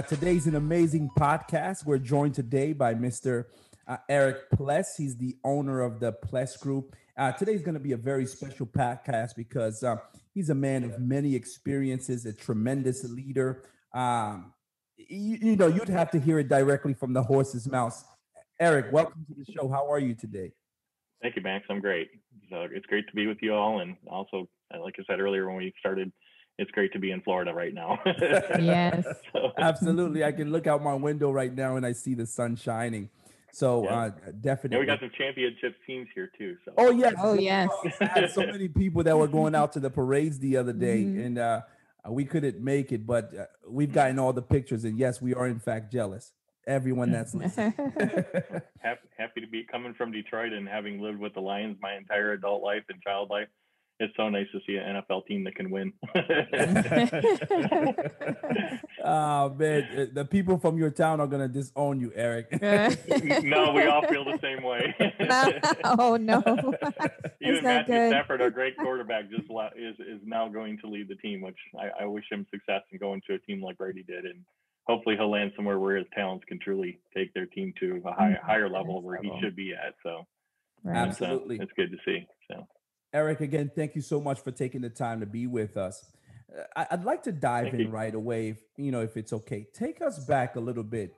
Uh, today's an amazing podcast. We're joined today by Mr. Uh, Eric Pless. He's the owner of the Pless Group. Uh, today's going to be a very special podcast because uh, he's a man of many experiences, a tremendous leader. Um, you, you, know, you'd have to hear it directly from the horse's mouth. Eric, welcome to the show. How are you today? Thank you, Max. I'm great. So it's great to be with you all, and also, like I said earlier when we started, it's great to be in Florida right now. yes, so. absolutely. I can look out my window right now and I see the sun shining. So yeah. uh, definitely, yeah, we got some championship teams here too. So oh yes, oh yes. I had so many people that were going out to the parades the other day, mm-hmm. and uh, we couldn't make it, but uh, we've gotten all the pictures, and yes, we are in fact jealous. Everyone that's listening. happy, happy to be coming from Detroit and having lived with the Lions my entire adult life and child life it's so nice to see an NFL team that can win. oh man, uh, the people from your town are gonna disown you, Eric. no, we all feel the same way. oh no, even Matthew good. Stafford, our great quarterback, just is is now going to lead the team, which I, I wish him success in going to a team like Brady did, and hopefully he'll land somewhere where his talents can truly take their team to a high, higher level where he should be at. So, right. absolutely, it's, uh, it's good to see. So. Eric, again, thank you so much for taking the time to be with us. Uh, I'd like to dive thank in you. right away, if, you know, if it's okay. Take us back a little bit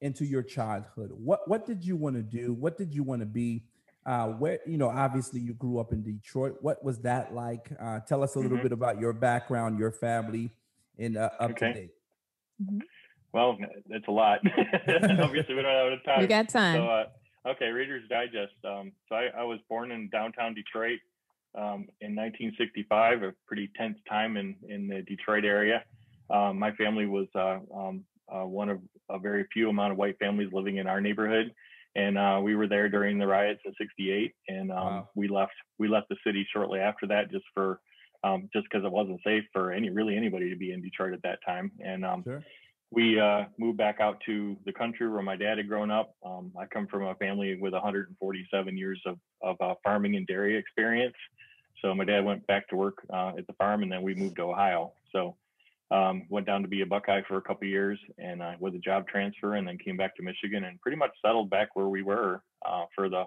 into your childhood. What what did you want to do? What did you want to be? Uh, where you know, obviously, you grew up in Detroit. What was that like? Uh, tell us a little mm-hmm. bit about your background, your family, and uh, up okay. to date. Mm-hmm. Well, it's a lot. obviously, we don't have time. We got time. So, uh, okay, Reader's Digest. Um, so I, I was born in downtown Detroit um, in 1965, a pretty tense time in, in the Detroit area. Um, my family was uh, um, uh, one of a very few amount of white families living in our neighborhood. And uh, we were there during the riots in '68, and um, wow. we left. We left the city shortly after that, just for um, just because it wasn't safe for any really anybody to be in Detroit at that time. And um, sure we uh, moved back out to the country where my dad had grown up. Um, I come from a family with 147 years of, of uh, farming and dairy experience. So my dad went back to work uh, at the farm, and then we moved to Ohio. So um, went down to be a Buckeye for a couple years, and uh, with a job transfer, and then came back to Michigan, and pretty much settled back where we were uh, for the,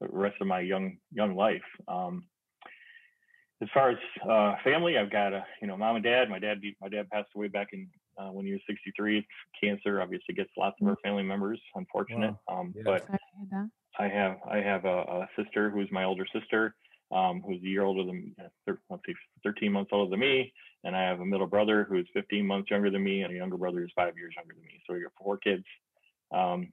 rest of my young young life. Um, as far as uh, family, I've got a you know mom and dad. My dad my dad passed away back in uh, when he was 63. Cancer obviously gets lots of our mm. family members. Unfortunate, wow. um, yeah. but I have I have a, a, sister who's my older sister, um, who's a year older than let's see, 13 months older than me, and I have a middle brother who's 15 months younger than me, and a younger brother who's five years younger than me. So we got four kids. Um,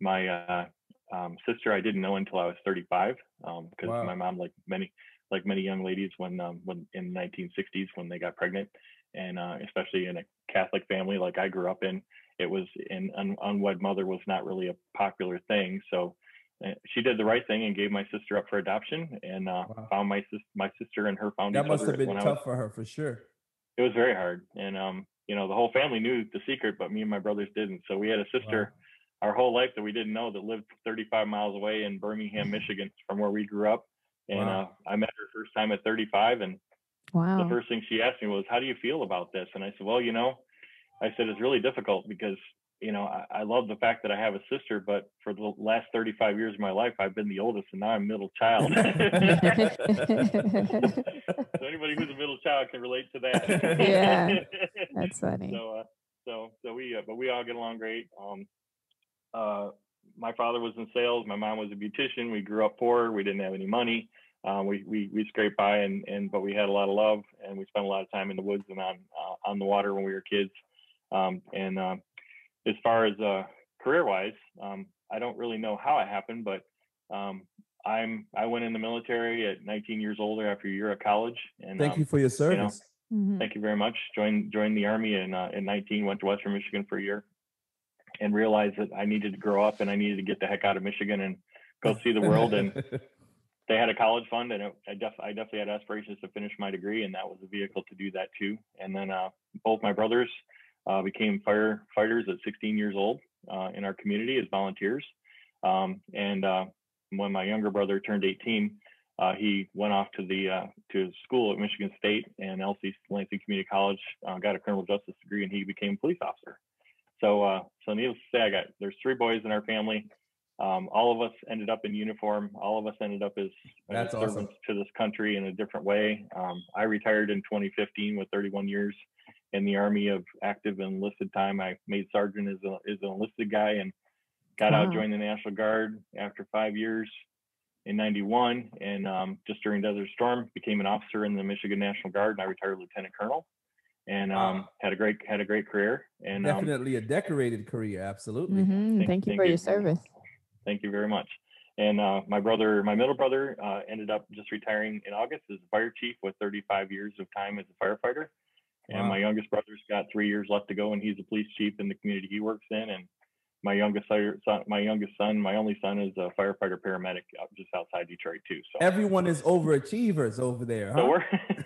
my uh, um, sister I didn't know until I was 35 because um, wow. my mom, like many like many young ladies when um, when in 1960s when they got pregnant, and uh, especially in a Catholic family like I grew up in, it was an un- unwed mother was not really a popular thing. So uh, she did the right thing and gave my sister up for adoption, and uh, wow. found my sis- my sister and her found that must have been tough was, for her for sure. It was very hard, and um, you know the whole family knew the secret, but me and my brothers didn't. So we had a sister. Wow. Our whole life that we didn't know that lived 35 miles away in Birmingham, Michigan, from where we grew up, and wow. uh, I met her first time at 35, and wow. the first thing she asked me was, "How do you feel about this?" And I said, "Well, you know, I said it's really difficult because you know I, I love the fact that I have a sister, but for the last 35 years of my life, I've been the oldest, and now I'm middle child. so anybody who's a middle child can relate to that. yeah, that's funny. So, uh, so, so we, uh, but we all get along great. Um, uh, my father was in sales. My mom was a beautician. We grew up poor. We didn't have any money. Um, we, we we scraped by, and and but we had a lot of love, and we spent a lot of time in the woods and on uh, on the water when we were kids. Um, and uh, as far as uh, career wise, um, I don't really know how it happened, but um, I'm I went in the military at 19 years old after a year of college. And thank you um, for your service. You know, mm-hmm. Thank you very much. Joined joined the army in uh, in 19. Went to Western Michigan for a year, and realized that I needed to grow up and I needed to get the heck out of Michigan and go see the world. and they had a college fund, and it, I, def- I definitely had aspirations to finish my degree, and that was a vehicle to do that too. And then uh, both my brothers uh, became firefighters at 16 years old uh, in our community as volunteers. Um, and uh, when my younger brother turned 18, uh, he went off to the uh, to school at Michigan State and LC Lansing Community College, uh, got a criminal justice degree, and he became a police officer. So uh, so needless to say, I got there's three boys in our family. Um, all of us ended up in uniform. All of us ended up as, as servants awesome. to this country in a different way. Um, I retired in 2015 with 31 years in the Army of active and enlisted time. I made sergeant as, a, as an enlisted guy and got out, joined the National Guard after five years in 91. And um, just during Desert Storm, became an officer in the Michigan National Guard and I retired lieutenant colonel and um, had a great, had a great career. And um, Definitely a decorated career. Absolutely. Mhm, Thank- Thank you thank for you. your service. Thank you very much. And uh, my brother, my middle brother, uh, ended up just retiring in August as a fire chief with 35 years of time as a firefighter. And Wow. my youngest brother's got three years left to go, and he's a police chief in the community he works in. And my youngest son, my youngest son, my only son, is a firefighter paramedic out just outside Detroit too. So, Everyone is overachievers over there. so we're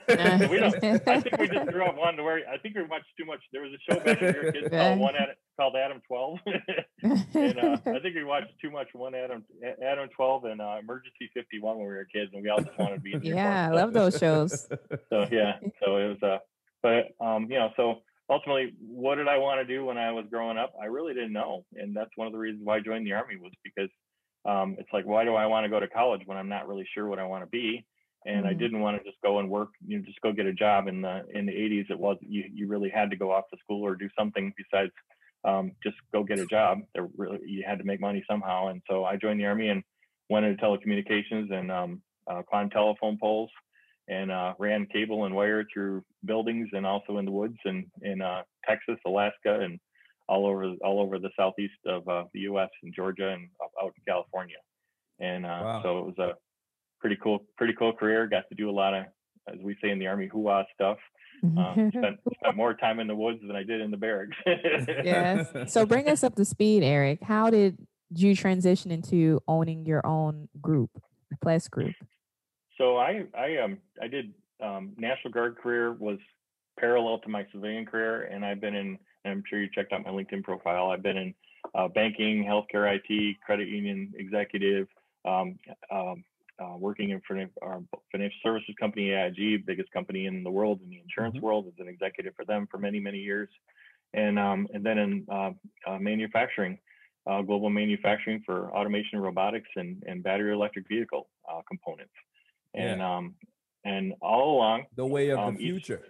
we don't. I think we just grew up wanting to wear. I think we watched too much. There was a show back when we were kids called one Adam, called Adam 12. and uh, I think we watched too much one Adam Adam 12 and uh, Emergency 51 when we were kids, and we all just wanted to be in the yeah, I love those shows. So yeah, so it was uh, but um, you know, so ultimately, what did I want to do when I was growing up? I really didn't know, and that's one of the reasons why I joined the army was because um, it's like, why do I want to go to college when I'm not really sure what I want to be? And I Mhm. didn't want to just go and work, you know, just go get a job. In the in the 80s, it was you you really had to go off to school or do something besides um, just go get a job. There really you had to make money somehow, and so I joined the army and went into telecommunications and um, uh, climbed telephone poles and uh, ran cable and wire through buildings and also in the woods and in uh, Texas, Alaska, and all over all over the southeast of uh, the U.S. and Georgia and out in California. And uh, Wow. so it was a pretty cool, pretty cool career. Got to do a lot of, as we say in the army, hoo-ah stuff. Um, spent, spent more time in the woods than I did in the barracks. yes. So bring us up to speed, Eric. How did you transition into owning your own group, Pless Group? So I I um I did um, National Guard career was parallel to my civilian career, and I've been in. I'm sure you checked out my LinkedIn profile. I've been in uh, banking, healthcare, IT, credit union executive, um, um, uh, working in finan- our financial services company AIG, biggest company in the world in the insurance Mhm. world, as an executive for them for many many years, and um, and then in uh, uh, manufacturing. Uh, global manufacturing for automation, robotics, and, and battery electric vehicle uh, components and um and all along the way of Um, the each- future.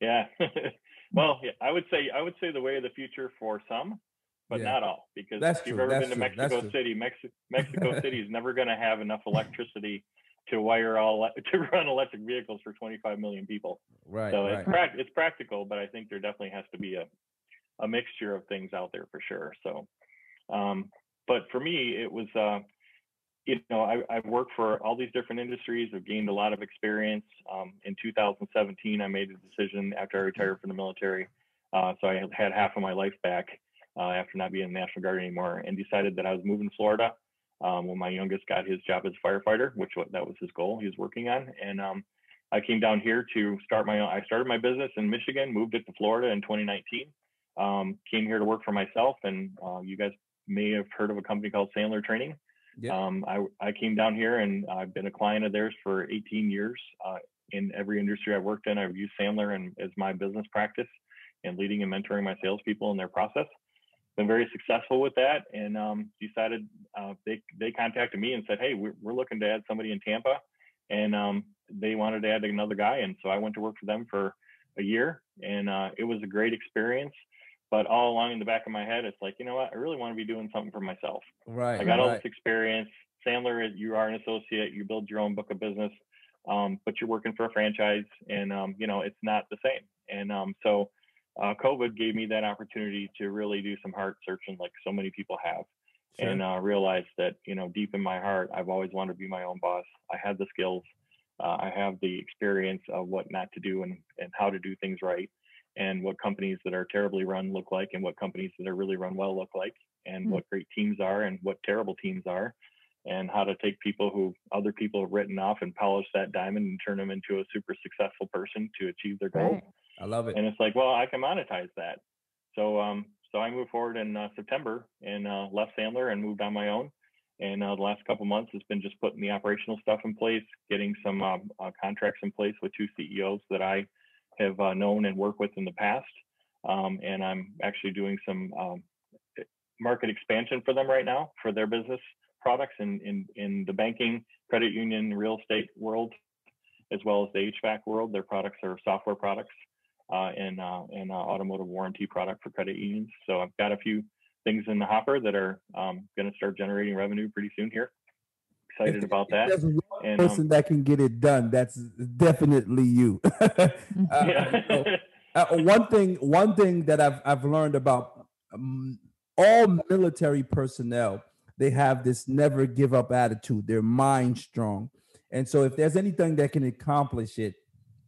yeah well yeah, i would say i would say the way of the future for some but Yeah. not all because That's if you've true, ever that's been to true, mexico city Mexi- mexico city is never going to have enough electricity to wire all to run electric vehicles for 25 million people Right. so right. it's, prac- it's practical but i think there definitely has to be a, a mixture of things out there for sure so um, but for me it was uh, you know I, i've worked for all these different industries i've gained a lot of experience um, in 2017 i made a decision after i retired from the military uh, so i had half of my life back uh, after not being in the national guard anymore and decided that i was moving to florida um, when my youngest got his job as a firefighter which that was his goal he was working on and um, I came down here to start my own. I started my business in Michigan, moved it to Florida in 2019. Um, came here to work for myself, and uh, you guys may have heard of a company called Sandler Training. Yeah. Um, I, I came down here, and I've been a client of theirs for 18 years. Uh, in every industry I worked in, I've used Sandler and as my business practice, and leading and mentoring my salespeople in their process. Been very successful with that, and um, decided uh, they they contacted me and said, "Hey, we're, we're looking to add somebody in Tampa." and um, they wanted to add another guy, and so I went to work for them for a year, and uh, it was a great experience. But all along in the back of my head, it's like, you know what? I really want to be doing something for myself. Right. I got all this experience. Sandler, you are an associate. You build your own book of business, um, but you're working for a franchise, and um, you know it's not the same. And um, so, uh, COVID gave me that opportunity to really do some heart searching, like so many people have Sure. and uh, realized that you know deep in my heart i've always wanted to be my own boss i have the skills uh, i have the experience of what not to do and, and how to do things right and what companies that are terribly run look like and what companies that are really run well look like and Mm. what great teams are and what terrible teams are and how to take people who other people have written off and polish that diamond and turn them into a super successful person to achieve their goals Right. I love it. and it's like, well, I can monetize that. So, um, so I moved forward in uh, September and uh, left Sandler and moved on my own. And uh, the last couple months has been just putting the operational stuff in place, getting some um, uh, contracts in place with two CEOs that I have uh, known and worked with in the past. um, and I'm actually doing some um, market expansion for them right now for their business products in, in, in the banking, credit union, real estate world, as well as the HVAC world. Their products are software products uh, and, uh, and uh, automotive warranty product for credit unions. So I've got a few things in the hopper that are um, going to start generating revenue pretty soon here. Excited If- about that. And, um, person that can get it done. That's definitely you. Uh, so, uh, one thing one thing that I've I've learned about um, all military personnel, they have this never give up attitude. They're mind strong, and so if there's anything that can accomplish it,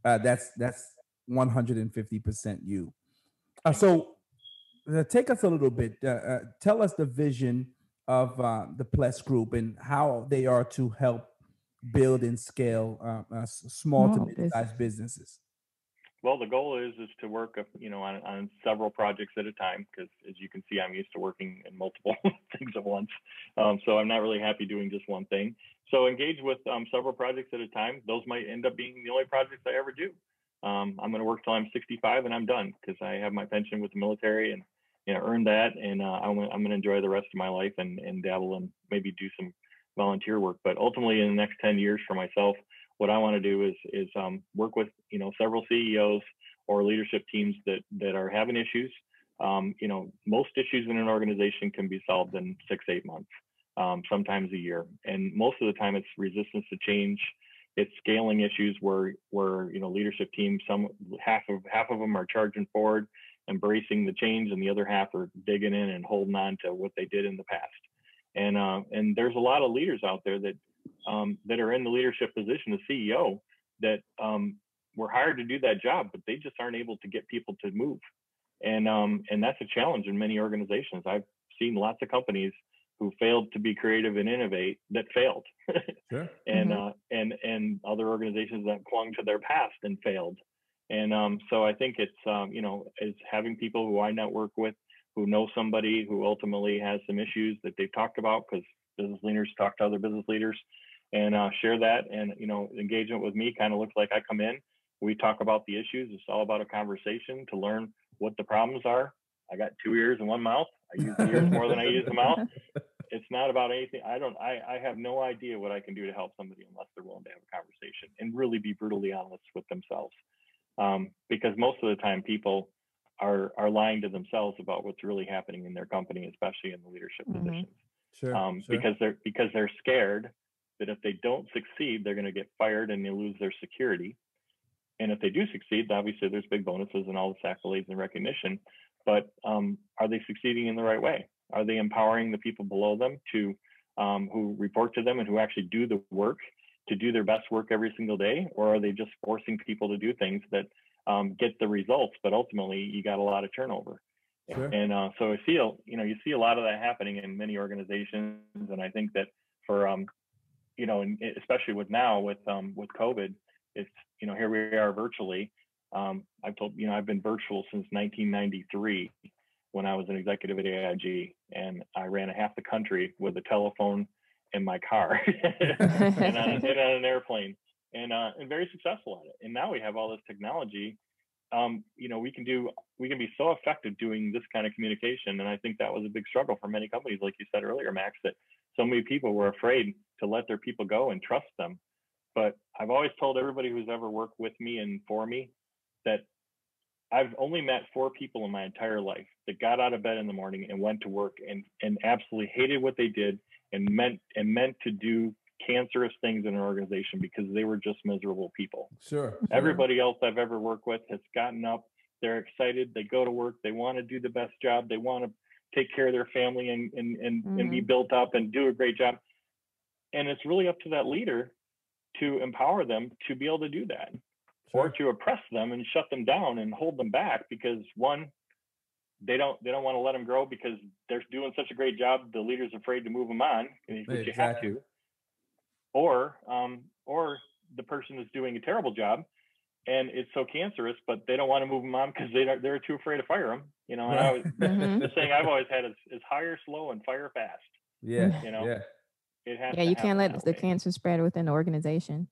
uh, that's that's 150 percent you. Uh, so uh, take us a little bit. Uh, uh, tell us the vision of uh, the Pless Group and how they are to help build and scale uh, uh, s- small to Small mid-sized businesses. Well, the goal is is to work, you know, on, on several projects at a time because, as you can see, I'm used to working in multiple things at once. Um, so I'm not really happy doing just one thing. So engage with um, several projects at a time. Those might end up being the only projects I ever do. Um, I'm going to work till I'm 65 and I'm done because I have my pension with the military and you know earned that, and uh, I'm, gonna- I'm going to enjoy the rest of my life and and dabble and maybe do some volunteer work. But ultimately, in the next 10 years for myself, what I want to do is is um, work with you know several CEOs or leadership teams that that are having issues. Um, you know, most issues in an organization can be solved in six eight months, um, sometimes a year, and most of the time it's resistance to change. It's scaling issues where where you know leadership teams some half of half of them are charging forward, embracing the change, and the other half are digging in and holding on to what they did in the past. And uh, and there's a lot of leaders out there that um, that are in the leadership position, the CEO, that um, were hired to do that job, but they just aren't able to get people to move. And um, and that's a challenge in many organizations. I've seen lots of companies who failed to be creative and innovate that failed, Sure. and Mhm. uh, and and other organizations that clung to their past and failed. And um, so I think it's um, you know is having people who I network with who know somebody who ultimately has some issues that they've talked about because business leaders talk to other business leaders and uh, share that. And you know, engagement with me kind of looks like I come in, we talk about the issues. It's all about a conversation to learn what the problems are. I got two ears and one mouth. I use the ears more than I use the mouth. It's not about anything. I don't. I, I have no idea what I can do to help somebody unless they're willing to have a conversation and really be brutally honest with themselves. Um, because most of the time, people are are lying to themselves about what's really happening in their company, especially in the leadership Mhm. positions Sure. um, sure. because they're because they're scared that if they don't succeed, they're going to get fired and they lose their security. And if they do succeed, obviously there's big bonuses and all this accolades and recognition. But um, are they succeeding in the right way? Are they empowering the people below them to um, who report to them and who actually do the work to do their best work every single day, or are they just forcing people to do things that um, get the results, but ultimately you got a lot of turnover? Sure. And uh, so I feel, you know, you see a lot of that happening in many organizations, and I think that for, um, you know, and especially with now with um, with COVID, it's you know here we are virtually. Um, I've told you know I've been virtual since 1993 when I was an executive at AIG, and I ran a half the country with a telephone in my car and, on, and on an airplane, and uh, and very successful at it. And now we have all this technology um, you know, we can do, we can be so effective doing this kind of communication. And I think that was a big struggle for many companies, like you said earlier, Max, that so many people were afraid to let their people go and trust them. But I've always told everybody who's ever worked with me and for me that I've only met four people in my entire life that got out of bed in the morning and went to work and, and absolutely hated what they did and meant and meant to do cancerous things in an organization because they were just miserable people. Sure. sure. Everybody else I've ever worked with has gotten up. They're excited. They go to work. They want to do the best job. They want to take care of their family and and and, and be mm-hmm. built up and do a great job. And it's really up to that leader to empower them to be able to do that, or to oppress them and shut them down and hold them back because one, they don't they don't want to let them grow because they're doing such a great job. The leader's afraid to move them on, which you have to or um, or the person is doing a terrible job and it's so cancerous, but they don't want to move them on because they don't, they're too afraid to fire them. You know, and I was, Mhm. the saying I've always had is, is hire slow and fire fast. yeah. you know, Yeah. It has yeah, to you can't let the way. cancer spread within the organization.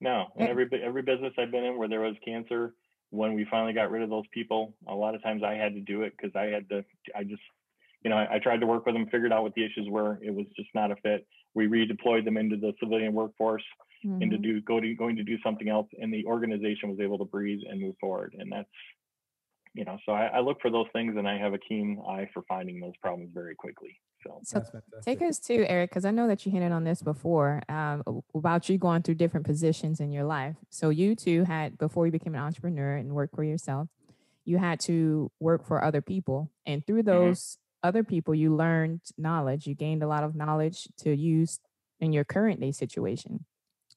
No, and every every business I've been in where there was cancer, when we finally got rid of those people, a lot of times I had to do it because I had to. I just, you know, I, I tried to work with them, figured out what the issues were. It was just not a fit. We redeployed them into the civilian workforce mm-hmm. and to do go to going to do something else, and the organization was able to breathe and move forward. And that's, you know, so I, I look for those things, and I have a keen eye for finding those problems very quickly. So, so take us to Eric, because I know that you hinted on this before um, about you going through different positions in your life. So you too had before you became an entrepreneur and worked for yourself, you had to work for other people, and through mm-hmm. those mm-hmm. Other people, you learned knowledge. You gained a lot of knowledge to use in your current day situation.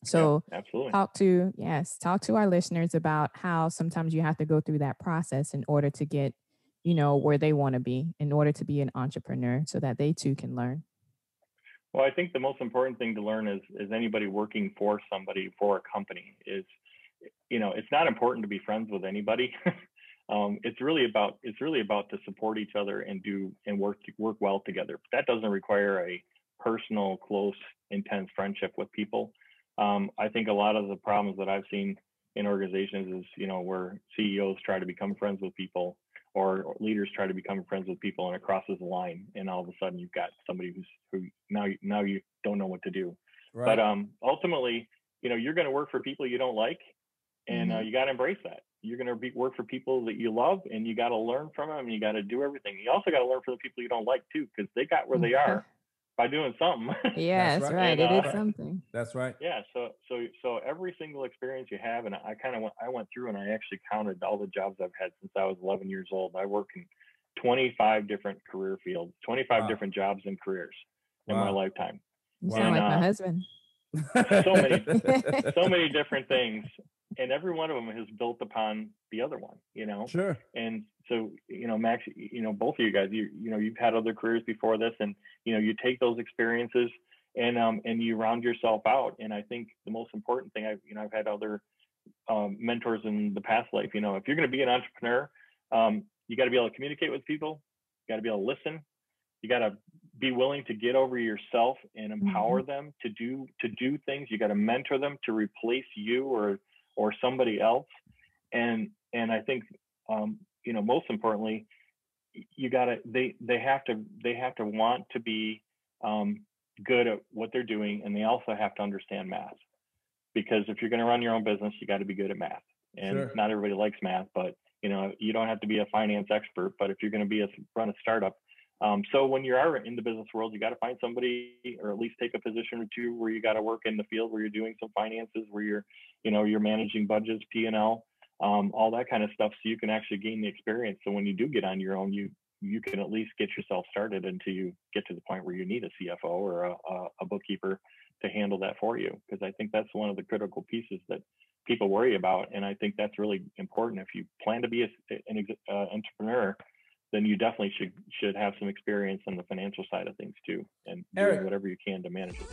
So yeah, absolutely. talk to yes, talk to our listeners about how sometimes you have to go through that process in order to get, you know, where they want to be in order to be an entrepreneur so that they too can learn. Well, I think the most important thing to learn is is anybody working for somebody for a company is you know, it's not important to be friends with anybody. um, it's really about it's really about to support each other and do and work work well together. But that doesn't require a personal, close, intense friendship with people. Um, I think a lot of the problems that I've seen in organizations is, you know, where CEOs try to become friends with people or leaders try to become friends with people and it crosses the line and all of a sudden you've got somebody who's who now now you don't know what to do. Right. But um, ultimately, you know, you're going to work for people you don't like and uh, mm-hmm. uh, you got to embrace that. You're going to work for people that you love and you got to learn from them and you got to do everything. You also got to learn from the people you don't like too because they got where they are by doing something. Yes, right. right. And, uh, it is something. That's right. Yeah. So so so every single experience you have, and I kind of went I went through and I actually counted all the jobs I've had since I was 11 years old. I work in 25 different career fields, 25 wow. different jobs and careers wow. in my lifetime. You sound and, like uh, my husband. So many, so many different things, and every one of them has built upon the other one. You know. Sure. And so you know max you know both of you guys you you know you've had other careers before this and you know you take those experiences and um and you round yourself out and i think the most important thing i've you know i've had other um, mentors in the past life you know if you're going to be an entrepreneur um, you got to be able to communicate with people you got to be able to listen you got to be willing to get over yourself and empower mm-hmm. them to do to do things you got to mentor them to replace you or or somebody else. And and i think um, you know most importantly you got to they they have to they have to want to be um, good at what they're doing and they also have to understand math. Because if you're going to run your own business you got to be good at math. And sure. not everybody likes math but you know you don't have to be a finance expert but if you're going to be a run a startup um, so when you are in the business world you got to find somebody or at least take a position or two where you got to work in the field where you're doing some finances where you're you know you're managing budgets p&l um, all that kind of stuff, so you can actually gain the experience. So when you do get on your own, you you can at least get yourself started until you get to the point where you need a CFO or a, a bookkeeper to handle that for you. Because I think that's one of the critical pieces that people worry about, and I think that's really important. If you plan to be a, an uh, entrepreneur, then you definitely should should have some experience on the financial side of things too, and Eric, doing whatever you can to manage it.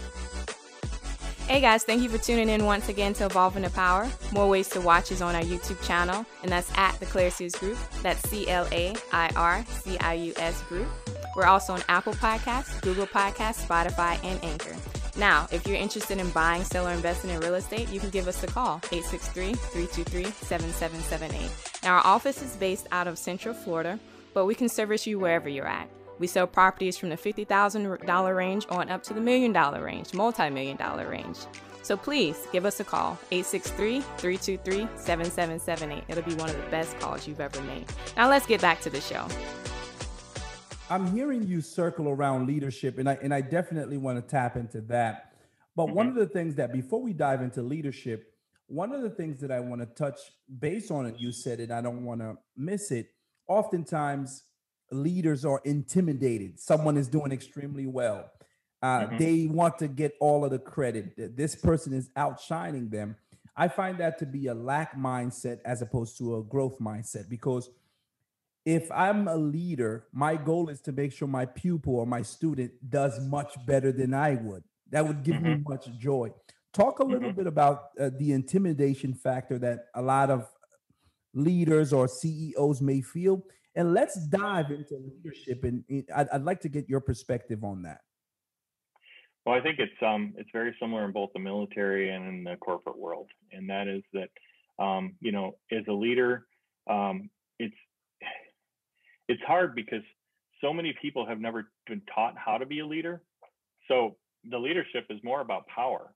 Hey guys, thank you for tuning in once again to Evolving the Power. More ways to watch is on our YouTube channel, and that's at the Claircius Group. That's C L A I R C I U S Group. We're also on Apple Podcasts, Google Podcasts, Spotify, and Anchor. Now, if you're interested in buying, selling, or investing in real estate, you can give us a call, 863-323-7778. Now, our office is based out of Central Florida, but we can service you wherever you're at. We sell properties from the $50,000 range on up to the million dollar range, multi million dollar range. So please give us a call, 863 323 7778. It'll be one of the best calls you've ever made. Now let's get back to the show. I'm hearing you circle around leadership, and I, and I definitely want to tap into that. But mm-hmm. one of the things that before we dive into leadership, one of the things that I want to touch base on it, you said it, I don't want to miss it. Oftentimes, leaders are intimidated. Someone is doing extremely well. Uh, mm-hmm. They want to get all of the credit. This person is outshining them. I find that to be a lack mindset as opposed to a growth mindset because if I'm a leader, my goal is to make sure my pupil or my student does much better than I would. That would give mm-hmm. me much joy. Talk a little mm-hmm. bit about uh, the intimidation factor that a lot of leaders or CEOs may feel and let's dive into leadership. And I'd, I'd like to get your perspective on that. Well, I think it's um it's very similar in both the military and in the corporate world, and that is that um, you know as a leader, um, it's it's hard because so many people have never been taught how to be a leader. So the leadership is more about power.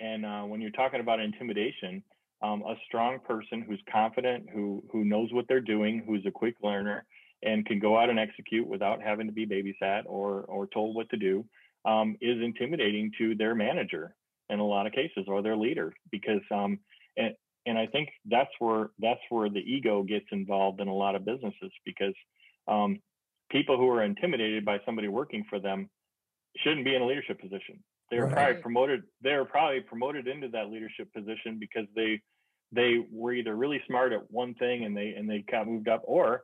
And uh, when you're talking about intimidation, um, a strong person who's confident, who who knows what they're doing, who's a quick learner, and can go out and execute without having to be babysat or or told what to do, um, is intimidating to their manager in a lot of cases or their leader because um, and and I think that's where that's where the ego gets involved in a lot of businesses because um, people who are intimidated by somebody working for them shouldn't be in a leadership position they were right. probably promoted. They were probably promoted into that leadership position because they they were either really smart at one thing and they and they got moved up, or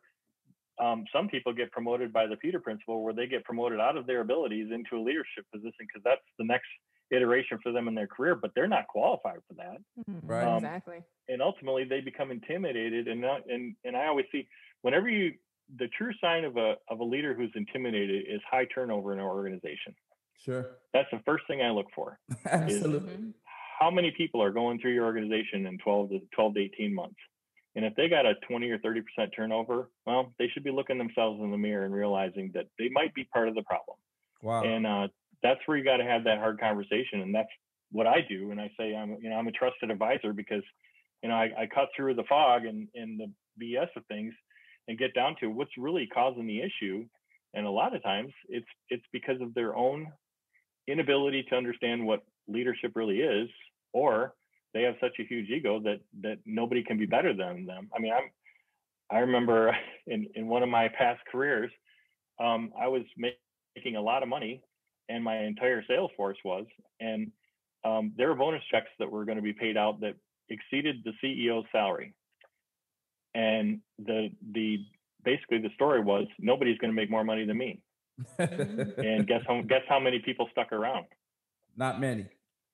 um, some people get promoted by the Peter principle, where they get promoted out of their abilities into a leadership position because that's the next iteration for them in their career, but they're not qualified for that. Mm-hmm. Right. Um, exactly. And ultimately, they become intimidated, and not, and and I always see whenever you the true sign of a of a leader who's intimidated is high turnover in an organization. Sure. That's the first thing I look for. Absolutely. Mm-hmm. How many people are going through your organization in 12 to 12 to 18 months? And if they got a 20 or 30% turnover, well, they should be looking themselves in the mirror and realizing that they might be part of the problem. Wow. And uh, that's where you got to have that hard conversation. And that's what I do. And I say, I'm, you know, I'm a trusted advisor because, you know, I, I cut through the fog and, and the BS of things and get down to what's really causing the issue. And a lot of times it's, it's because of their own inability to understand what leadership really is, or they have such a huge ego that that nobody can be better than them. I mean, I'm I remember in in one of my past careers, um, I was making a lot of money, and my entire sales force was, and um, there were bonus checks that were going to be paid out that exceeded the CEO's salary. And the the basically the story was nobody's going to make more money than me. And guess how guess how many people stuck around? Not many.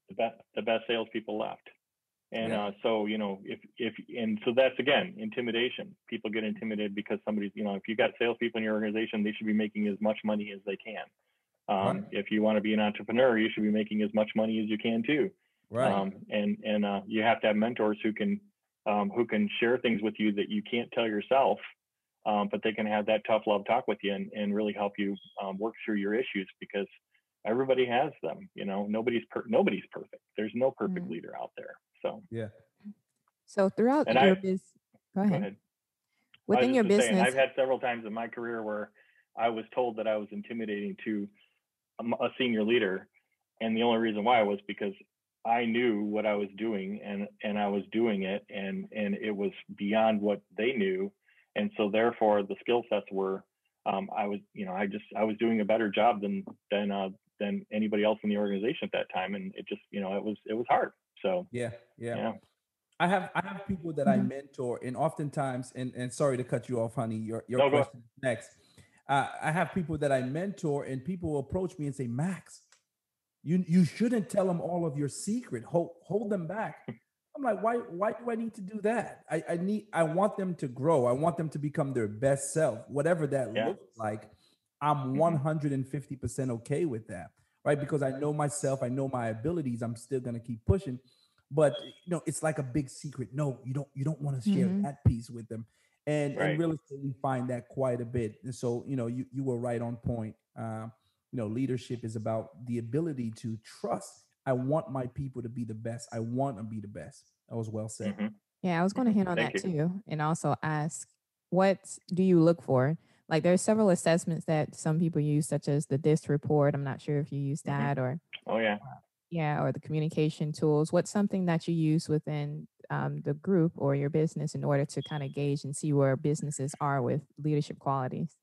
The best the best salespeople left. And yeah. uh, so, you know, if if and so that's again intimidation. People get intimidated because somebody's, you know, if you've got salespeople in your organization, they should be making as much money as they can. Um, right. If you want to be an entrepreneur, you should be making as much money as you can too. Right. Um, and and uh, you have to have mentors who can um, who can share things with you that you can't tell yourself um, but they can have that tough love talk with you and, and really help you um, work through your issues because everybody has them. You know, nobody's per- nobody's perfect. There's no perfect mm-hmm. leader out there. So yeah. So throughout and your business, go, go ahead. Within your business, saying, I've had several times in my career where I was told that I was intimidating to a senior leader, and the only reason why was because I knew what I was doing and and I was doing it and and it was beyond what they knew and so therefore the skill sets were um, I was you know I just I was doing a better job than than uh, than anybody else in the organization at that time, and it just you know it was it was hard. So yeah, yeah. yeah. I have I have people that I mm-hmm. mentor, and oftentimes, and and sorry to cut you off, honey. Your your no, question next. Uh, I have people that I mentor, and people will approach me and say, "Max, you you shouldn't tell them all of your secret. Hold hold them back." I'm like, why why do I need to do that? I, I need I want them to grow. I want them to become their best self, whatever that yeah. looks like. I'm 150% mm-hmm. okay with that, right? Because I know myself, I know my abilities. I'm still gonna keep pushing, but you know, it's like a big secret. No, you don't you don't want to share mm-hmm. that piece with them, and right. and really we find that quite a bit. And so you know, you you were right on point. Uh, you know, leadership is about the ability to trust I want my people to be the best. I want to be the best. That was well said. Mm-hmm. Yeah, I was going to hit on Thank that you. too, and also ask, what do you look for? Like, there's several assessments that some people use, such as the DISC report. I'm not sure if you use mm-hmm. that or. Oh yeah. Uh, yeah, or the communication tools. What's something that you use within um, the group or your business in order to kind of gauge and see where businesses are with leadership qualities?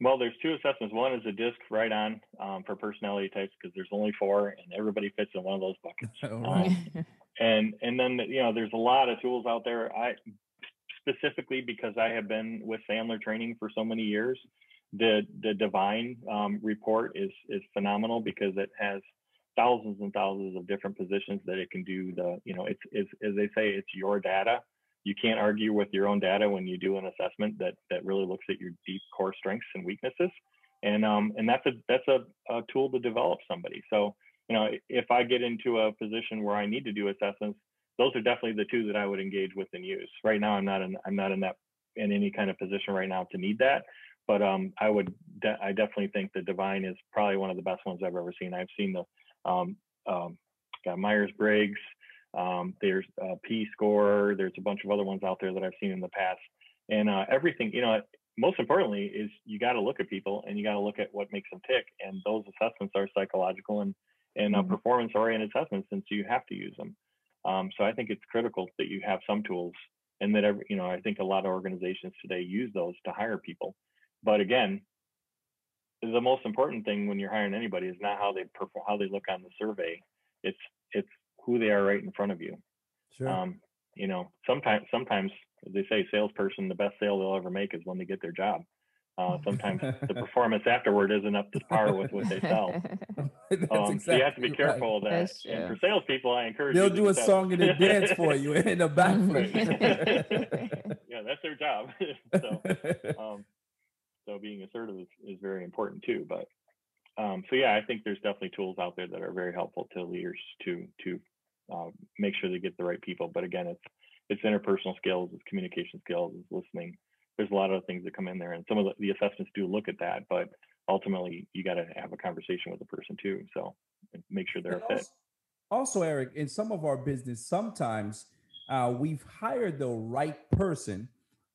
Well, there's two assessments. One is a disc right on um, for personality types because there's only four, and everybody fits in one of those buckets. um, and and then you know there's a lot of tools out there. I specifically because I have been with Sandler training for so many years. The the Devine um, report is is phenomenal because it has thousands and thousands of different positions that it can do. The you know it's, it's as they say it's your data you can't argue with your own data when you do an assessment that that really looks at your deep core strengths and weaknesses and um, and that's a that's a, a, tool to develop somebody so you know if i get into a position where i need to do assessments those are definitely the two that I would engage with and use. Right now, I'm not in I'm not in that in any kind of position right now to need that, but um, I would de- I definitely think the Devine is probably one of the best ones I've ever seen. I've seen the um, um, got Myers Briggs. Um, there's a P score. There's a bunch of other ones out there that I've seen in the past, and uh, everything you know. Most importantly, is you got to look at people and you got to look at what makes them tick, and those assessments are psychological and and uh, mm-hmm. performance oriented assessments, and so you have to use them. Um, so I think it's critical that you have some tools, and that every, you know I think a lot of organizations today use those to hire people. But again, the most important thing when you're hiring anybody is not how they perform, how they look on the survey. It's it's who they are right in front of you. Sure. Um, you know, sometimes sometimes they say salesperson the best sale they'll ever make is when they get their job. Uh, sometimes the performance afterward isn't up to par with what they sell. um, exactly so you have to be careful right. of that. And for salespeople, I encourage they'll do a song and a dance for you in the back. yeah, that's their job. so, um, so being assertive is, is very important too. But um, so yeah, I think there's definitely tools out there that are very helpful to leaders to to uh, make sure they get the right people. But again, it's it's interpersonal skills, it's communication skills, it's listening. There's a lot of things that come in there and some of the, the assessments do look at that but ultimately you got to have a conversation with the person too so make sure they're and a fit. also, also eric in some of our business sometimes uh, we've hired the right person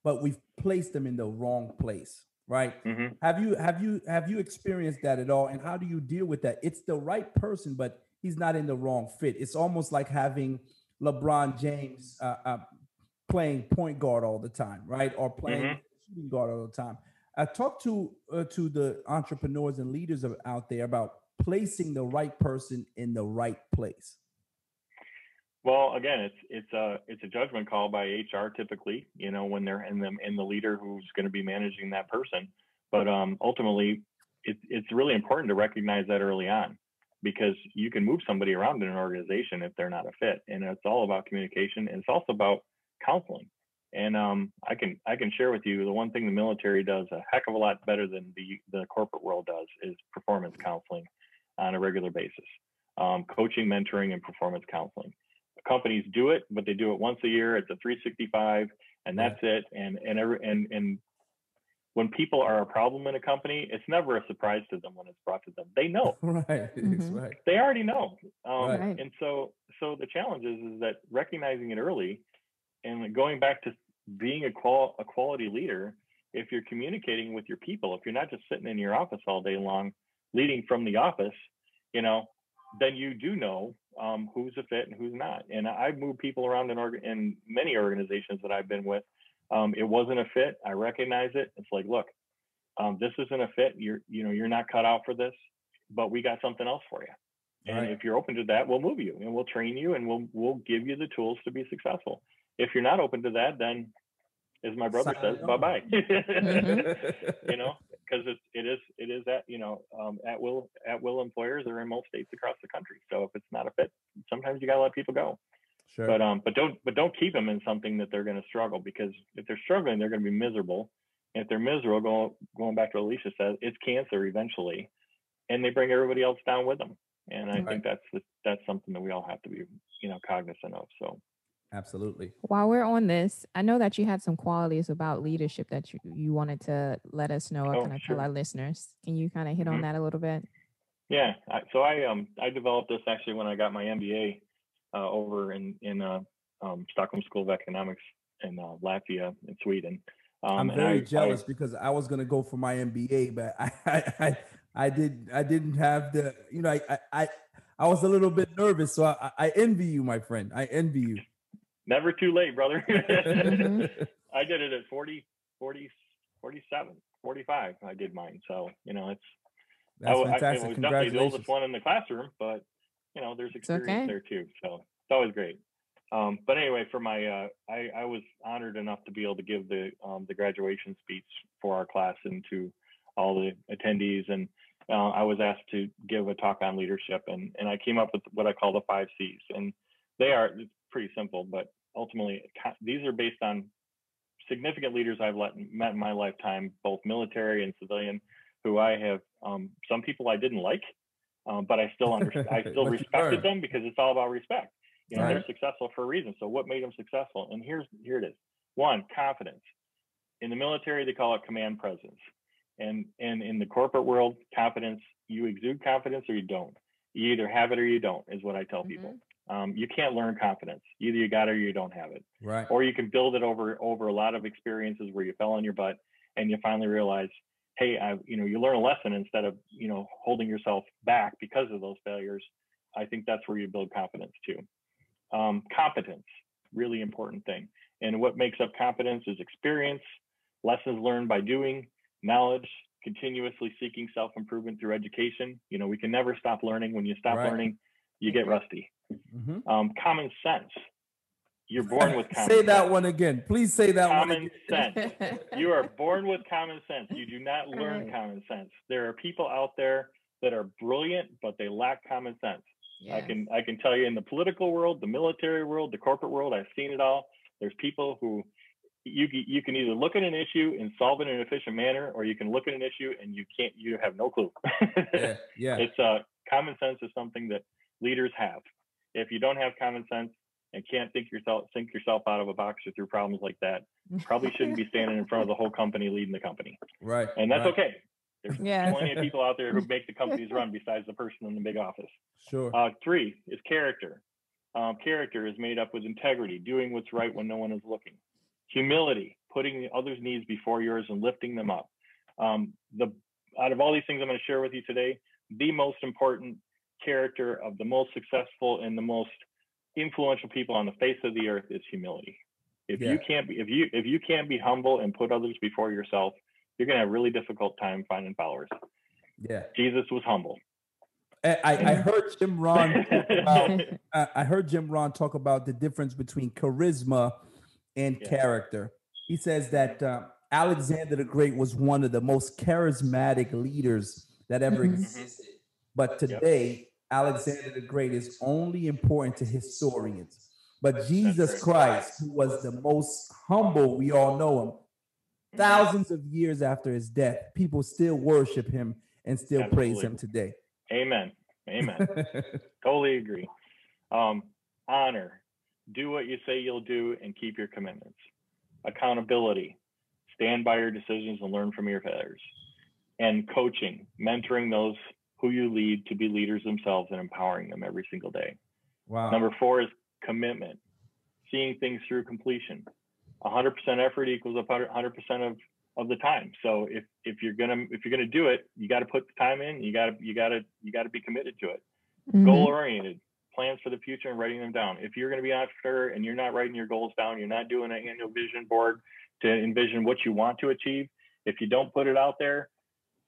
but we've placed them in the wrong place right? Mm-hmm. have you have you have you experienced that at all? And how do you deal with that? It's the right person but he's not in the wrong fit it's almost like having lebron james uh, uh, playing point guard all the time, right? Or playing mm-hmm. shooting guard all the time. I talked to uh, to the entrepreneurs and leaders of, out there about placing the right person in the right place. Well, again, it's it's a it's a judgment call by HR typically. You know, when they're in them in the leader who's going to be managing that person. But um, ultimately, it, it's really important to recognize that early on because you can move somebody around in an organization if they're not a fit, and it's all about communication. And it's also about counseling. And um, I can I can share with you the one thing the military does a heck of a lot better than the the corporate world does is performance counseling on a regular basis, um, coaching, mentoring, and performance counseling. Companies do it, but they do it once a year. It's a 365, and that's it. And and every and and when people are a problem in a company, it's never a surprise to them when it's brought to them. They know. right. Mm-hmm. right. They already know. Um, right. And so so the challenge is is that recognizing it early and going back to being a, qual- a quality leader, if you're communicating with your people, if you're not just sitting in your office all day long, leading from the office, you know, then you do know um, who's a fit and who's not. And I've moved people around in, org- in many organizations that I've been with. Um, it wasn't a fit. I recognize it. It's like, look, um, this isn't a fit. You're, you know, you're not cut out for this, but we got something else for you. And right. if you're open to that, we'll move you and we'll train you and we'll we'll give you the tools to be successful if you're not open to that, then as my brother says, bye bye. you know, because it, it is it is at you know um, at will at will employers are in most states across the country. So if it's not a fit, sometimes you got to let people go. Sure. But um, but don't but don't keep them in something that they're going to struggle because if they're struggling, they're going to be miserable. And if they're miserable, going going back to what Alicia says, it's cancer eventually, and they bring everybody else down with them. And I right. think that's that's something that we all have to be you know cognizant of. So Absolutely. While we're on this, I know that you had some qualities about leadership that you, you wanted to let us know or oh, kind of sure. tell our listeners. Can you kind of hit mm-hmm. on that a little bit? Yeah. I, so I um I developed this actually when I got my MBA uh, over in in uh, um, Stockholm School of Economics in uh, Latvia in Sweden. Um, I'm very I, jealous I, because I was going to go for my MBA, but I, I I did I didn't have the you know I I I was a little bit nervous, so I, I envy you, my friend. I envy you never too late, brother. mm-hmm. I did it at 40, 40, 47, 45. I did mine. So, you know, it's, That's I, fantastic. I, it was definitely the oldest one in the classroom, but, you know, there's experience okay. there too. So it's always great. Um, but anyway, for my, uh, I, I was honored enough to be able to give the, um, the graduation speech for our class and to all the attendees. And uh, I was asked to give a talk on leadership and, and I came up with what I call the five C's and they are it's pretty simple, but ultimately these are based on significant leaders I've let, met in my lifetime, both military and civilian, who I have. Um, some people I didn't like, um, but I still understand. I still respected them because it's all about respect. You know, Right. they're successful for a reason. So what made them successful? And here's here it is. One, confidence. In the military, they call it command presence. And and in the corporate world, confidence, you exude confidence or you don't. You either have it or you don't, is what I tell people. Um, you can't learn confidence. Either you got it or you don't have it Right. or you can build it over over a lot of experiences where you fell on your butt and you finally realize hey i you know you learn a lesson instead of you know holding yourself back because of those failures i think that's where you build confidence too. Um, competence really important thing. And what makes up competence is experience lessons learned by doing knowledge continuously seeking self-improvement through education. You know we can never stop learning. When you stop Right. learning you get rusty. Mhm. um, common sense you're born with common Say sense that one again. Please say that one common sense. You are born with common sense. You do not learn Right. common sense. There are people out there that are brilliant, but they lack common sense. I can I can tell you in the political world, the military world, the corporate world, I've seen it all. There's people who you you can either look at an issue and solve it in an efficient manner, or you can look at an issue and you can't you have no clue. Yeah, yeah. It's uh common sense is something that leaders have. If you don't have common sense and can't think yourself think yourself out of a box or through problems like that, probably shouldn't be standing in front of the whole company leading the company. Right. And that's right. okay. There's Yeah. plenty of people out there who make the companies run besides the person in the big office. Sure. Uh, three is character. Um, character is made up with integrity, doing what's right when no one is looking. Humility, putting the others' needs before yours and lifting them up. Um, the out of all these things I'm going to share with you today, the most important character of the most successful and the most influential people on the face of the earth is humility. If Yeah. you can't be if you if you can't be humble and put others before yourself, you're going to have a really difficult time finding followers. yeah. Jesus was humble. I, I I heard Jim Rohn about I I heard Jim Rohn talk about the difference between charisma and Yeah. character. He says that uh, Alexander the Great was one of the most charismatic leaders that ever Mhm. existed. But today, Alexander the Great is only important to historians. But Jesus. Christ, who was the most humble, we all know him, thousands of years after his death, people still worship him and still praise him today. Amen. Amen. totally agree. Um, honor. Do what you say you'll do and keep your commitments. Accountability. Stand by your decisions and learn from your failures. And coaching, mentoring those who you lead to be leaders themselves and empowering them every single day. wow. Number four is commitment, seeing things through completion. 100% effort equals 100% of, of the time. So if, if you're gonna if you're gonna do it, you got to put the time in. You got to you got to you got to be committed to it. Mhm. Goal oriented, plans for the future and writing them down. If you're going to be an entrepreneur and you're not writing your goals down, you're not doing an annual vision board to envision what you want to achieve. If you don't put it out there,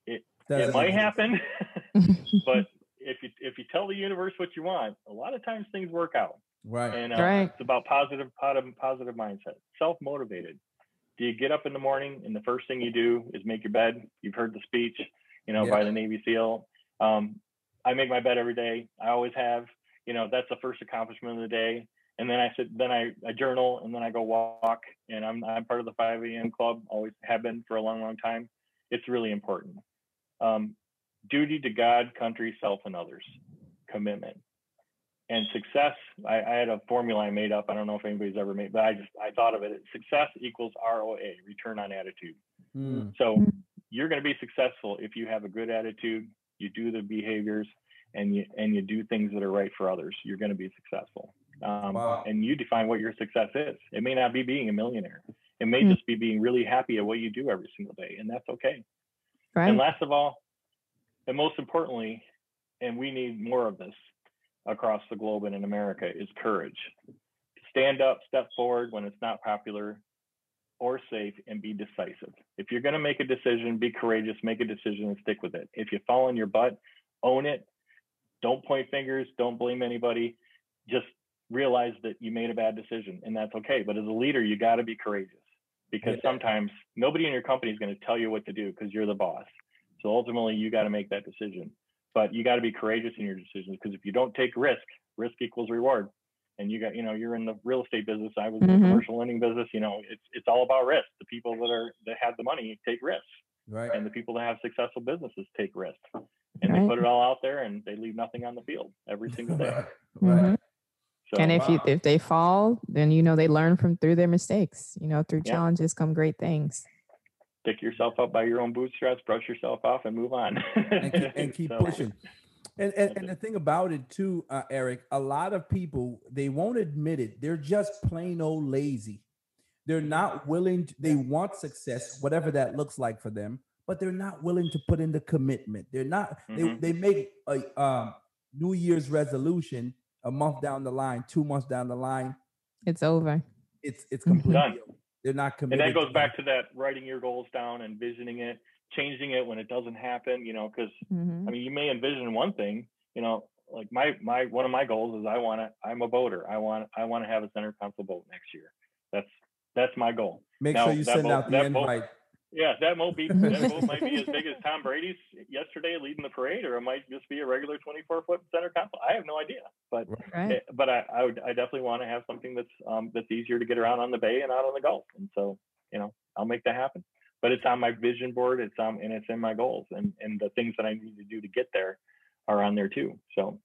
it Doesn't might happen. but if you if you tell the universe what you want, a lot of times things work out. Right. And uh, Right. it's about positive, positive, positive mindset. Self motivated. Do you get up in the morning and the first thing you do is make your bed? You've heard the speech, you know, by the Navy SEAL. Um, I make my bed every day. I always have. You know, that's the first accomplishment of the day. And then I sit, then I, I journal, and then I go walk. And I'm I'm part of the 5 a.m. club. Always have been for a long, long time. It's really important. Um, duty to God, country, self, and others. Commitment and success I, I had a formula i made up i don't know if anybody's ever made but i just i thought of it success equals roa return on attitude Hmm. so you're going to be successful if you have a good attitude you do the behaviors and you and you do things that are right for others you're going to be successful um, Wow. and you define what your success is it may not be being a millionaire it may Mm. just be being really happy at what you do every single day and that's okay Right. and last of all, and most importantly, and we need more of this across the globe and in America, is courage. Stand up, step forward when it's not popular or safe, and be decisive. If you're going to make a decision, be courageous, make a decision and stick with it. If you fall on your butt, own it. Don't point fingers, don't blame anybody. Just realize that you made a bad decision and that's okay. But as a leader, you got to be courageous because sometimes nobody in your company is going to tell you what to do because you're the boss. So ultimately, you got to make that decision. But you got to be courageous in your decisions because if you don't take risk, risk equals reward. And you got, you know, you're in the real estate business. I was in the Mhm. commercial lending business. You know, it's it's all about risk. The people that are that have the money take risks, Right. and the people that have successful businesses take risks. And they put it all out there, and they leave nothing on the field every single day. right. Mhm. So, and if you if they fall, then you know they learn from through their mistakes. You know, through Yeah. challenges come great things. Pick yourself up by your own bootstraps, brush yourself off, and move on. and keep, and keep So, pushing. And, and, and the thing about it too, uh, Eric, a lot of people they won't admit it. They're just plain old lazy. They're not willing. To, they want success, whatever that looks like for them, but they're not willing to put in the commitment. They're not. Mhm. They they make a um, New Year's resolution a month down the line, two months down the line. It's over. It's it's Mhm. completely. Done. over. They're not and committed. that goes to back to that writing your goals down and visioning it, changing it when it doesn't happen. You know, because Mhm. I mean, you may envision one thing. You know, like my my one of my goals is I want to. I'm a boater. I want I want to have a center console boat next year. That's that's my goal. Make Now, sure you send boat- out the that boat- invite. Yeah, that boat be that boat might be as big as Tom Brady's yesterday leading the parade, or it might just be a regular 24 foot center console. I have no idea, but Right. Eh, but I, I would I definitely want to have something that's um that's easier to get around on the bay and out on the Gulf. And so, you know, I'll make that happen. But it's on my vision board, it's on and it's in my goals and and the things that I need to do to get there are on there too. So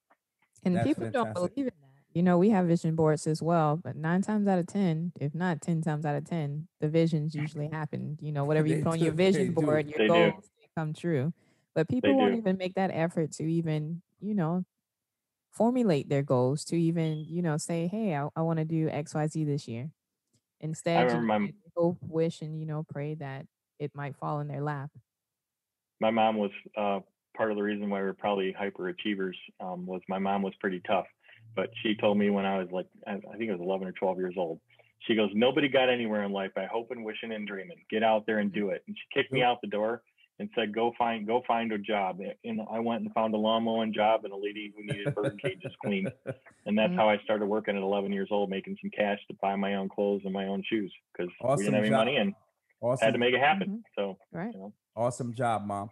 And That's people don't believe in that. You know, we have vision boards as well, but nine times out of 10, if not 10 times out of 10, the visions usually happen. You know, whatever you put on your do, they vision do. board, your They goals they come true. But people won't do. even make that effort to even, you know, formulate their goals to even, you know, say, hey, I, I want to do XYZ this year. Instead, you my- they hope, wish, and, you know, pray that it might fall in their lap. my mom was uh, part of the reason why we're probably hyperachievers um, was my mom was pretty tough. But she told me when I was like, I think I was 11 or 12 years old, she goes, Nobody got anywhere in life by hoping, wishing, and dreaming. Get out there and do it. And she kicked me out the door and said, Go find, go find a job. And I went and found a lawn mowing job and a lady who needed bird cages cleaned. And that's Mhm. how I started working at 11 years old, making some cash to buy my own clothes and my own shoes because we Awesome didn't have any job. money and Awesome. had to make it happen. Mhm. So, Right. you know, Awesome job, mom.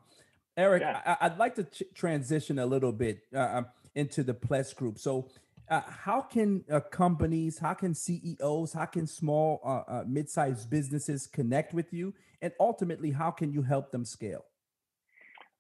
Eric, Yeah. I, I'd like to ch- transition a little bit uh, um, into the Pless Group. So, uh, how can uh, companies, how can CEOs, how can small, uh, uh, mid-sized businesses connect with you, and ultimately, how can you help them scale?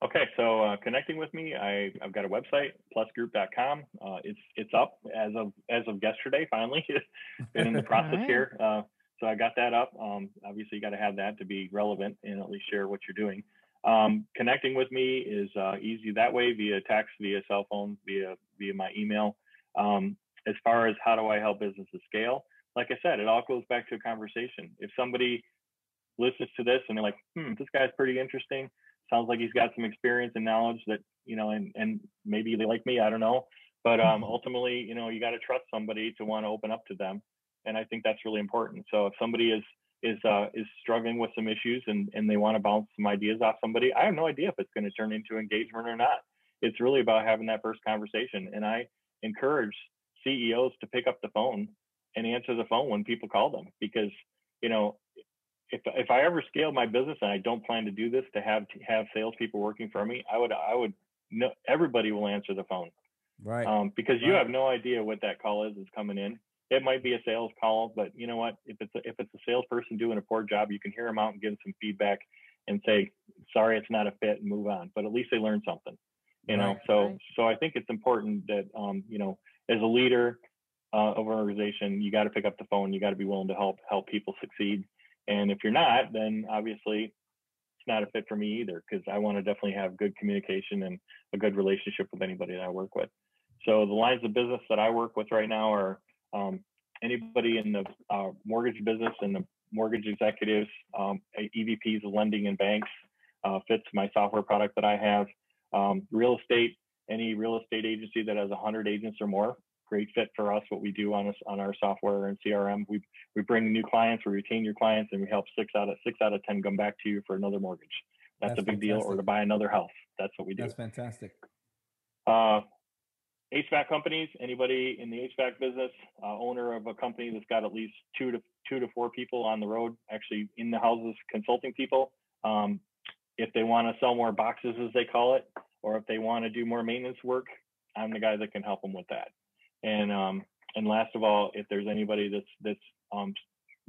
Okay, so uh, connecting with me, I, I've got a website, plessgroup.com. Uh, it's it's up as of as of yesterday. Finally, been in the process Alright. here, uh, so I got that up. Um, obviously, you got to have that to be relevant and at least share what you're doing. Um, connecting with me is uh, easy that way via text, via cell phone, via via my email. Um, as far as how do I help businesses scale, like I said, it all goes back to a conversation. If somebody listens to this and they're like, "Hmm, this guy's pretty interesting," sounds like he's got some experience and knowledge that you know and and maybe they like me i don't know. But um ultimately you know you got to trust somebody to want to open up to them and i think that's really important. So if somebody is is uh is struggling with some issues and and they want to bounce some ideas off somebody i have no idea if it's going to turn into engagement or not. It's really about having that first conversation and i encourage ceos to pick up the phone and answer the phone when people call them because you know if if I ever scale my business and I don't plan to do this to have to have salespeople working for me, I would I would no everybody will answer the phone Right. um, because you Right. have no idea what that call is is coming in. It might be a sales call, but you know what? If it's a, if it's a salesperson doing a poor job, you can hear them out and give them some feedback and say, "Sorry, it's not a fit," and move on. But at least they learned something, you know. Right. So Right. so I think it's important that um, you know, as a leader uh, of an organization, you got to pick up the phone. You got to be willing to help help people succeed. And if you're not, then obviously it's not a fit for me either because I want to definitely have good communication and a good relationship with anybody that I work with. So the lines of business that I work with right now are um, anybody in the uh, mortgage business and the mortgage executives, um, EVPs of lending and banks uh, fits my software product that I have. Um, real estate, any real estate agency that has 100 agents or more, great fit for us. What we do on us on our software and CRM, we we bring new clients, we retain your clients, and we help six out of six out of ten come back to you for another mortgage. That's, That's a big deal, or to buy another house. That's what we do. That's fantastic. Uh, HVAC companies, anybody in the HVAC business, uh, owner of a company that's got at least two to two to four people on the road, actually in the houses consulting people. Um, if they want to sell more boxes, as they call it, or if they want to do more maintenance work, I'm the guy that can help them with that. And um, and last of all, if there's anybody that's that's um,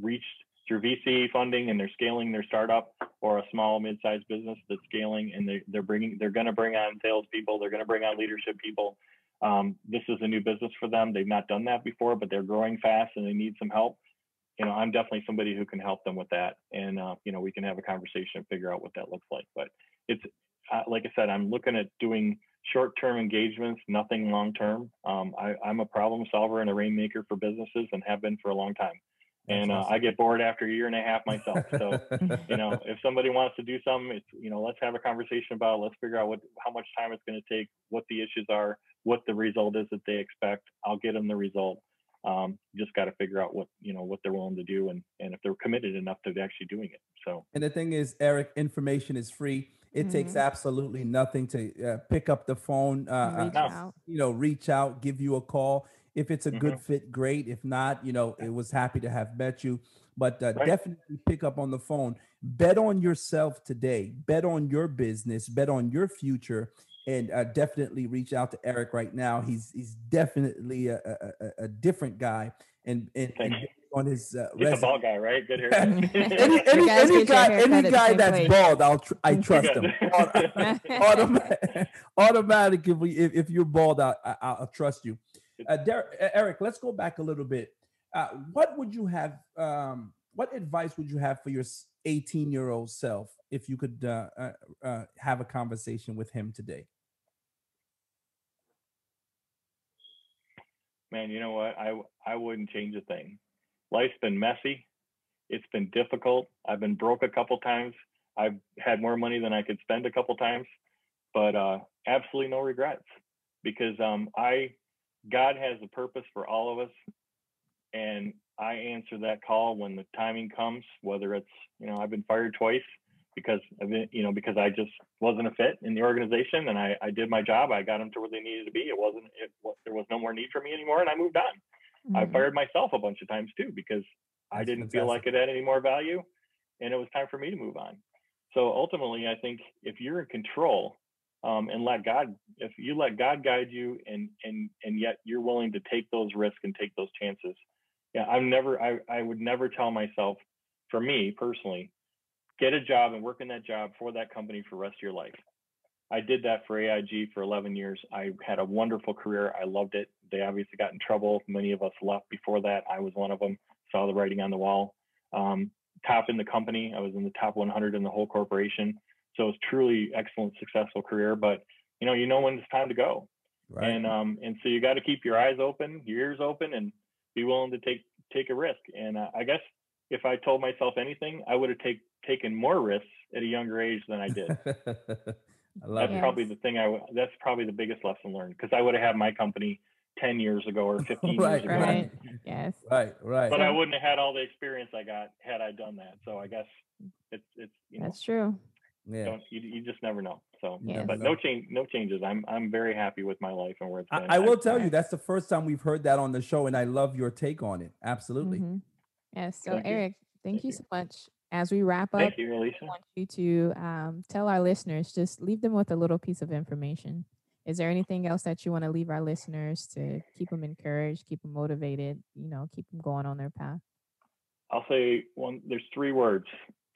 reached through VC funding and they're scaling their startup or a small mid-sized business that's scaling and they, they're bringing they're going to bring on salespeople, they're going to bring on leadership people. um, this is a new business for them. They've not done that before, but they're growing fast and they need some help. You know, I'm definitely somebody who can help them with that, and uh, you know, we can have a conversation and figure out what that looks like. But it's uh, like I said, I'm looking at doing short-term engagements, nothing long-term. Um, I, I'm a problem solver and a rainmaker for businesses, and have been for a long time. And uh, awesome. I get bored after a year and a half myself. So you know, if somebody wants to do something, it's you know, let's have a conversation about. It. Let's figure out what how much time it's going to take, what the issues are, what the result is that they expect. I'll get them the result. Um, just got to figure out what you know what they're willing to do and and if they're committed enough to actually doing it. So And the thing is, Eric, information is free. It takes Mhm. absolutely nothing to uh, pick up the phone, uh, Reach uh, out. you know, reach out, give you a call. If it's a good Mhm. fit, great. If not, you know, it was happy to have met you. But uh, Right. definitely pick up on the phone. Bet on yourself today. Bet on your business. Bet on your future. And uh, definitely reach out to Eric right now. He's he's definitely a, a, a- a different guy. And and, and on his uh, He's a resume, bald guy, right? Good any, haircut. any, guys any guy, any guy that's place. bald, I'll tr- I trust him. Good. Auto- automatic, automatic. If if, if you're bald, I, I, I'll trust you. Uh, Der- uh, Eric, let's go back a little bit. Uh, what would you have? Um, what advice would you have for your 18 year old self if you could uh, uh, uh, have a conversation with him today? Man, you know what? I I wouldn't change a thing. Life's been messy. It's been difficult. I've been broke a couple times. I've had more money than I could spend a couple times, but uh, absolutely no regrets because um, I God has a purpose for all of us, and I answer that call when the timing comes. Whether it's you know I've been fired twice because of it, you know because I just wasn't a fit in the organization, and I, I did my job. I got them to where they needed to be. It wasn't it there was no more need for me anymore, and I moved on. I Mhm. fired myself a bunch of times too because I didn't feel like it had any more value and it was time for me to move on. So ultimately, I think if you're in control um, and let God, if you let God guide you and, and, and yet you're willing to take those risks and take those chances. Yeah. I'm never, I, I would never tell myself for me personally, get a job and work in that job for that company for the rest of your life. I did that for AIG for 11 years. I had a wonderful career. I loved it. They obviously got in trouble. Many of us left before that. I was one of them. Saw the writing on the wall. Um, top in the company. I was in the top 100 in the whole corporation. So it's truly excellent, successful career. But you know, you know when it's time to go, Right. and um, and so you got to keep your eyes open, your ears open, and be willing to take take a risk. And uh, I guess if I told myself anything, I would have take taken more risks at a younger age than I did. I love that's it. probably the thing I w- that's probably the biggest lesson learned because I would have had my company 10 years ago or 15 right, years ago. Right. Yes. right, right. But I wouldn't have had all the experience I got had I done that. So I guess it's it's you know That's true. yeah. don't you, you just never know. So Yes. but no change no changes. I'm I'm very happy with my life and where it's I, been. I will tell you that's the first time we've heard that on the show, and I love your take on it. Absolutely. Mhm. Yes. So Thank you. Eric, thank, Thank you you. so much. As we wrap up, Thank you, Alicia. I want you to um, tell our listeners, just leave them with a little piece of information. Is there anything else that you want to leave our listeners to keep them encouraged, keep them motivated, you know, keep them going on their path? I'll say one there's three words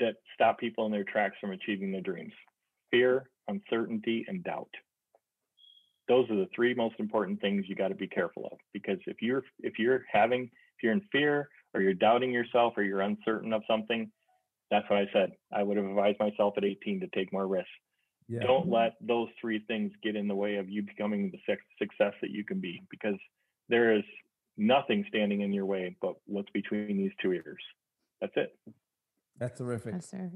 that stop people in their tracks from achieving their dreams. Fear, uncertainty, and doubt. Those are the three most important things you got to be careful of because if you're if you're having if you're in fear or you're doubting yourself or you're uncertain of something, that's what I said. I would have advised myself at 18 to take more risks. Yeah. Don't let those three things get in the way of you becoming the success that you can be because there is nothing standing in your way but what's between these two ears. That's it. That's terrific. Yes, sir.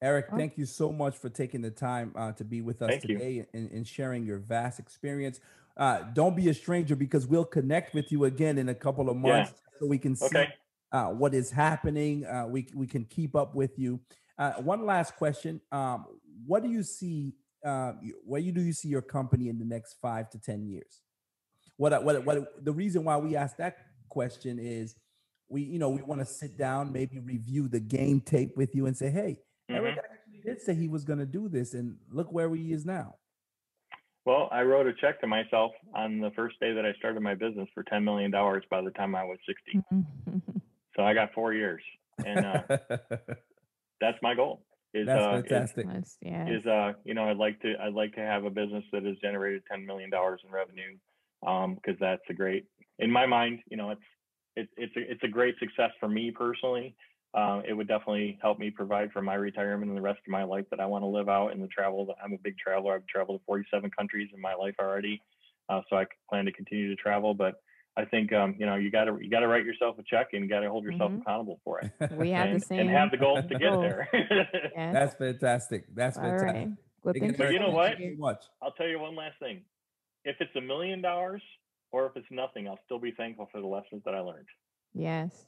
Eric, Well- thank you so much for taking the time uh, to be with us Thank today and, and sharing your vast experience. Uh, don't be a stranger because we'll connect with you again in a couple of Yeah. months so we can see Okay. Uh, what is happening. Uh, we we can keep up with you. Uh, one last question: um, What do you see? Uh, where you do you see your company in the next five to ten years? What what what the reason why we ask that question is we you know we want to sit down, maybe review the game tape with you and say, hey, Eric Mhm. actually did say he was going to do this, and look where he is now. Well, I wrote a check to myself on the first day that I started my business for $10 million by the time I was 60. So I got four years. And uh, that's my goal. Is, That's uh, is- fantastic. Yes, yes. is uh you know I'd like to I'd like to have a business that has generated ten million dollars in revenue. because that's a great, in my mind, you know, it's it's it's a, it's a great success for me personally. Uh, it would definitely help me provide for my retirement and the rest of my life that I want to live out in the travel. I'm a big traveler. I've traveled to 47 countries in my life already, uh, so I plan to continue to travel. But I think um, you know you got to you got to write yourself a check and you got to hold yourself Mhm. accountable for it. We have and, the same. and have the goals to get goals. there. Yes. That's fantastic. That's All fantastic. right. Well, Again, you. But you know much, what? Thank you Eric. so much. I'll tell you one last thing. If it's a million dollars or if it's nothing, I'll still be thankful for the lessons that I learned. Yes.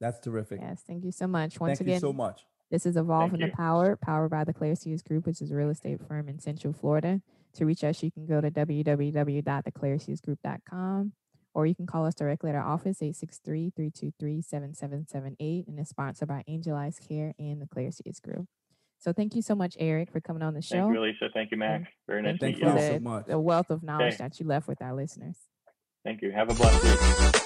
That's terrific. Yes. Thank you so much. Once Thank again, you so much. This is Evolve and you. Empowered, powered by the Claire Sears Group, which is a real estate firm in Central Florida. To reach us, you can go to www.theclairesearsgroup.com or you can call us directly at our office, 863-323-7778, and it's sponsored by Angel Eyes Care and the Claire Sears Group. So thank you so much, Eric, for coming on the show. Thank you, Alicia. Thank you, Max. Very nice Thank to Thank you meet for you you. so much. the wealth of knowledge Okay. that you left with our listeners. Thank you. Have a blessed week.